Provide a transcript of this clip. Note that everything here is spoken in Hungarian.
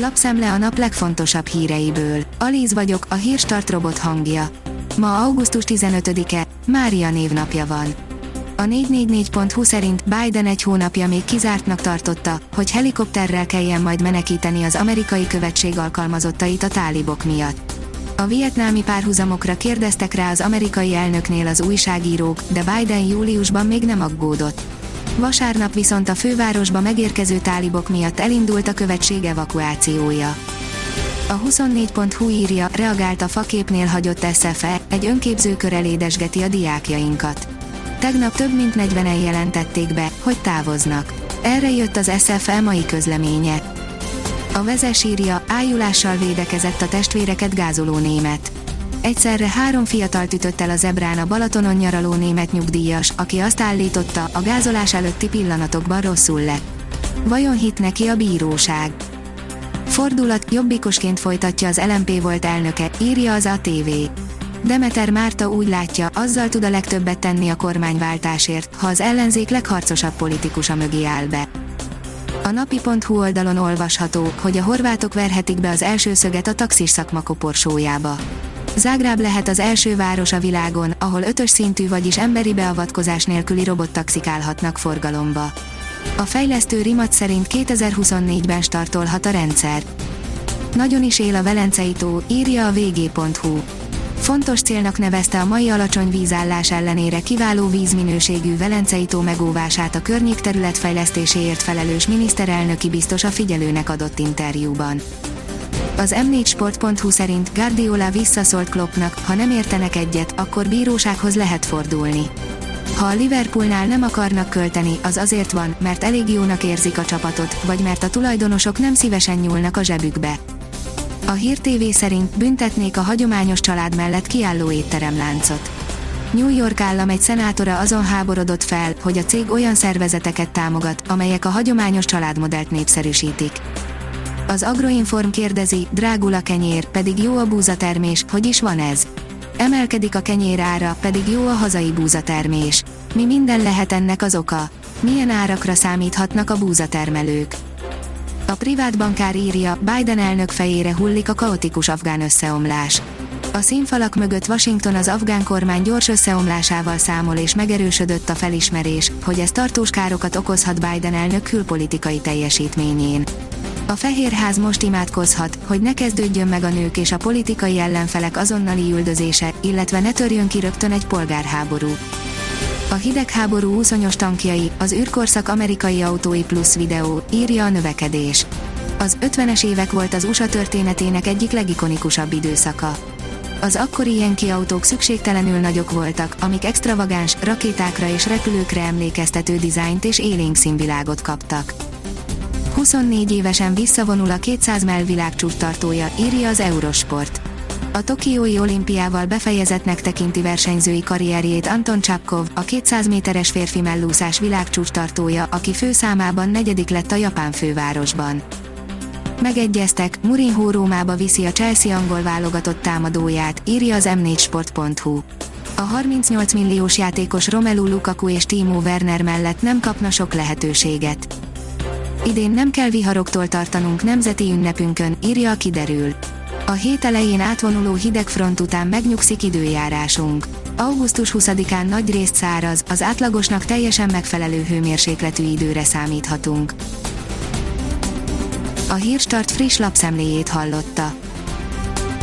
Lapszemle a nap legfontosabb híreiből. Alíz vagyok, a hírstart robot hangja. Ma augusztus 15-e, Mária névnapja van. A 444.hu szerint Biden egy hónapja még kizártnak tartotta, hogy helikopterrel kelljen majd menekíteni az amerikai követség alkalmazottait a tálibok miatt. A vietnámi párhuzamokra kérdeztek rá az amerikai elnöknél az újságírók, de Biden júliusban még nem aggódott. Vasárnap viszont a fővárosba megérkező tálibok miatt elindult a követség evakuációja. A 24.hu írja, reagált a faképnél hagyott SFE, egy önképzőkör elédesgeti a diákjainkat. Tegnap több mint 40-en jelentették be, hogy távoznak. Erre jött az SFE mai közleménye. A vezes írja, ájulással védekezett a testvéreket gázoló német. Egyszerre három fiatalt ütött el a zebrán a Balatonon nyaraló német nyugdíjas, aki azt állította, a gázolás előtti pillanatokban rosszul lett. Vajon hit neki a bíróság? Fordulat, jobbikosként folytatja az LMP volt elnöke, írja az ATV. Demeter Márta úgy látja, azzal tud a legtöbbet tenni a kormányváltásért, ha az ellenzék legharcosabb politikusa mögé áll be. A napi.hu oldalon olvasható, hogy a horvátok verhetik be az első szöget a taxis szakma koporsójába. Zágráb lehet az első város a világon, ahol ötös szintű vagyis emberi beavatkozás nélküli robottaxik állhatnak forgalomba. A fejlesztő Rimat szerint 2024-ben startolhat a rendszer. Nagyon is él a Velencei tó, írja a vg.hu. Fontos célnak nevezte a mai alacsony vízállás ellenére kiváló vízminőségű Velencei tó megóvását a környék terület fejlesztéséért felelős miniszterelnöki biztos a figyelőnek adott interjúban. Az m4sport.hu szerint Guardiola visszaszólt Kloppnak, ha nem értenek egyet, akkor bírósághoz lehet fordulni. Ha a Liverpoolnál nem akarnak költeni, az azért van, mert elég jónak érzik a csapatot, vagy mert a tulajdonosok nem szívesen nyúlnak a zsebükbe. A Hír TV szerint büntetnék a hagyományos család mellett kiálló étteremláncot. New York állam egy szenátora azon háborodott fel, hogy a cég olyan szervezeteket támogat, amelyek a hagyományos családmodellt népszerűsítik. Az Agroinform kérdezi, drágul a kenyér, pedig jó a búzatermés, hogy is van ez? Emelkedik a kenyér ára, pedig jó a hazai búzatermés. Mi minden lehet ennek az oka? Milyen árakra számíthatnak a búzatermelők? A privát bankár írja, Biden elnök fejére hullik a kaotikus afgán összeomlás. A színfalak mögött Washington az afgán kormány gyors összeomlásával számol és megerősödött a felismerés, hogy ez tartós károkat okozhat Biden elnök külpolitikai teljesítményén. A Fehérház most imádkozhat, hogy ne kezdődjön meg a nők és a politikai ellenfelek azonnali üldözése, illetve ne törjön ki rögtön egy polgárháború. A hidegháború úszonyos tankjai, az űrkorszak amerikai autói plusz videó, írja a növekedés. Az 50-es évek volt az USA történetének egyik legikonikusabb időszaka. Az akkori ilyen autók szükségtelenül nagyok voltak, amik extravagáns, rakétákra és repülőkre emlékeztető dizájnt és élénk színvilágot kaptak. 24 évesen visszavonul a 200 mell világcsúcs tartója, írja az Eurosport. A Tokiói olimpiával befejezetnek tekinti versenyzői karrierjét Anton Csapkov, a 200 méteres férfi mellúszás világcsúcs tartója, aki főszámában negyedik lett a japán fővárosban. Megegyeztek, Mourinho Rómába viszi a Chelsea angol válogatott támadóját, írja az m4sport.hu. A 38 milliós játékos Romelu Lukaku és Timo Werner mellett nem kapna sok lehetőséget. Idén nem kell viharoktól tartanunk nemzeti ünnepünkön, írja a kiderül. A hét elején átvonuló hidegfront után megnyugszik időjárásunk. Augusztus 20-án nagy részt száraz, az átlagosnak teljesen megfelelő hőmérsékletű időre számíthatunk. A Hírstart friss lapszemléjét hallotta.